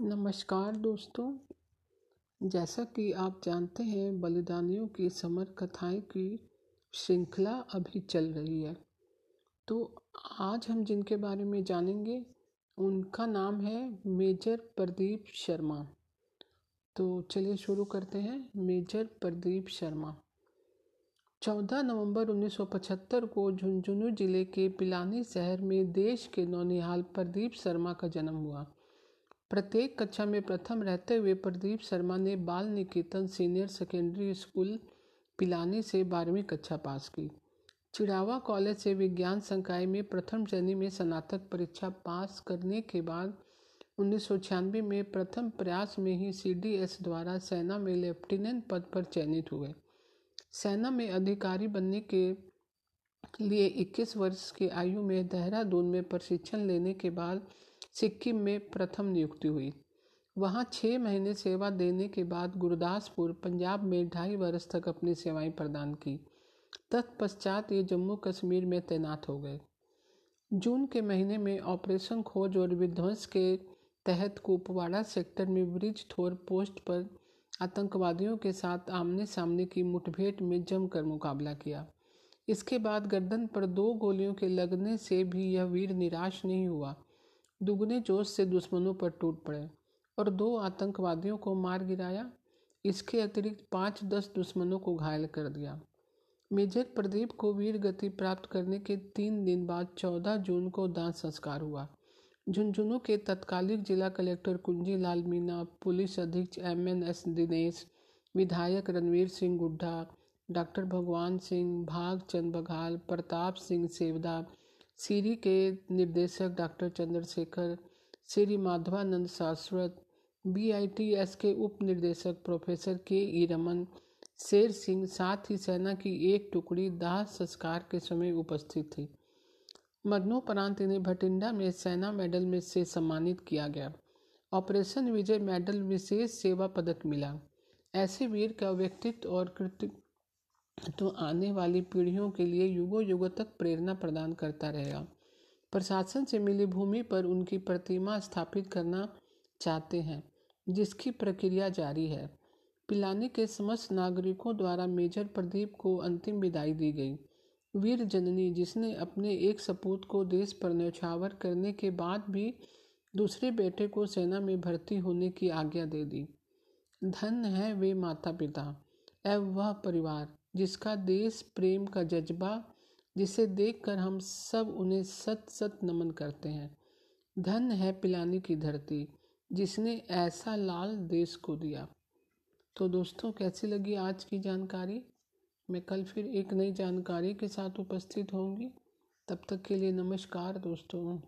नमस्कार दोस्तों। जैसा कि आप जानते हैं, बलिदानियों की समर कथाएँ की श्रृंखला अभी चल रही है। तो आज हम जिनके बारे में जानेंगे, उनका नाम है मेजर प्रदीप शर्मा। तो चलिए शुरू करते हैं। मेजर प्रदीप शर्मा। 14 नवंबर 1975 को झुंझुनू ज़िले के पिलानी शहर में देश के नौनिहाल प्रदीप शर्मा का जन्म हुआ। प्रत्येक कक्षा में प्रथम रहते हुए प्रदीप शर्मा ने Bal Niketan senior secondary school Pilani से बारहवीं कक्षा पास की। चिड़ावा कॉलेज से विज्ञान संकाय में प्रथम श्रेणी में स्नातक परीक्षा पास करने के बाद उन्नीस सौ छियानवे में प्रथम प्रयास में ही सीडीएस द्वारा सेना में लेफ्टिनेंट पद पर चयनित हुए। सेना में अधिकारी बनने के लिए 21 वर्ष की आयु में देहरादून में प्रशिक्षण लेने के बाद सिक्किम में प्रथम नियुक्ति हुई। वहाँ छः महीने सेवा देने के बाद गुरदासपुर, पंजाब में ढाई वर्ष तक अपनी सेवाएँ प्रदान की। तत्पश्चात ये जम्मू कश्मीर में तैनात हो गए। जून के महीने में ऑपरेशन खोज और विध्वंस के तहत कुपवाड़ा सेक्टर में ब्रिज थोर पोस्ट पर आतंकवादियों के साथ आमने सामने की मुठभेड़ में जमकर मुकाबला किया। इसके बाद गर्दन पर दो गोलियों के लगने से भी यह वीर निराश नहीं हुआ। दुगने जोश से दुश्मनों पर टूट पड़े और दो आतंकवादियों को मार गिराया। इसके अतिरिक्त पाँच दस दुश्मनों को घायल कर दिया। मेजर प्रदीप को वीर गति प्राप्त करने के तीन दिन बाद चौदह जून को दाह संस्कार हुआ। झुंझुनू के तत्कालिक जिला कलेक्टर कुंजी लाल मीना, पुलिस अधीक्षक एम एन एस दिनेश, विधायक रणवीर सिंह गुड्ढा डॉक्टर भगवान सिंह, भागचंद बघाल, प्रताप सिंह सेवदा सीरी के निर्देशक डॉक्टर चंद्रशेखर, श्री माधवानंद शाश्वत बी आई टी एस के उप निर्देशक प्रोफेसर के ई रमन, शेर सिंह, साथ ही सेना की एक टुकड़ी दाह संस्कार के समय उपस्थित थी। मरणोपरांत इन्हें भटिंडा में सेना मेडल में से सम्मानित किया गया। ऑपरेशन विजय मेडल विशेष सेवा पदक मिला। ऐसे वीर का व्यक्तित्व और कृत्य तो आने वाली पीढ़ियों के लिए युगों युगों तक प्रेरणा प्रदान करता रहेगा। प्रशासन से मिली भूमि पर उनकी प्रतिमा स्थापित करना चाहते हैं, जिसकी प्रक्रिया जारी है। पिलानी के समस्त नागरिकों द्वारा मेजर प्रदीप को अंतिम विदाई दी गई। वीर जननी जिसने अपने एक सपूत को देश पर न्यौछावर करने के बाद भी दूसरे बेटे को सेना में भर्ती होने की आज्ञा दे दी। धन है वे माता पिता एवं वह परिवार। जिसका देश प्रेम का जज्बा, जिसे देखकर हम सब उन्हें सत सत नमन करते हैं। धन है पिलानी की धरती, जिसने ऐसा लाल देश को दिया। तो दोस्तों, कैसी लगी आज की जानकारी? मैं कल फिर एक नई जानकारी के साथ उपस्थित होंगी। तब तक के लिए नमस्कार दोस्तों।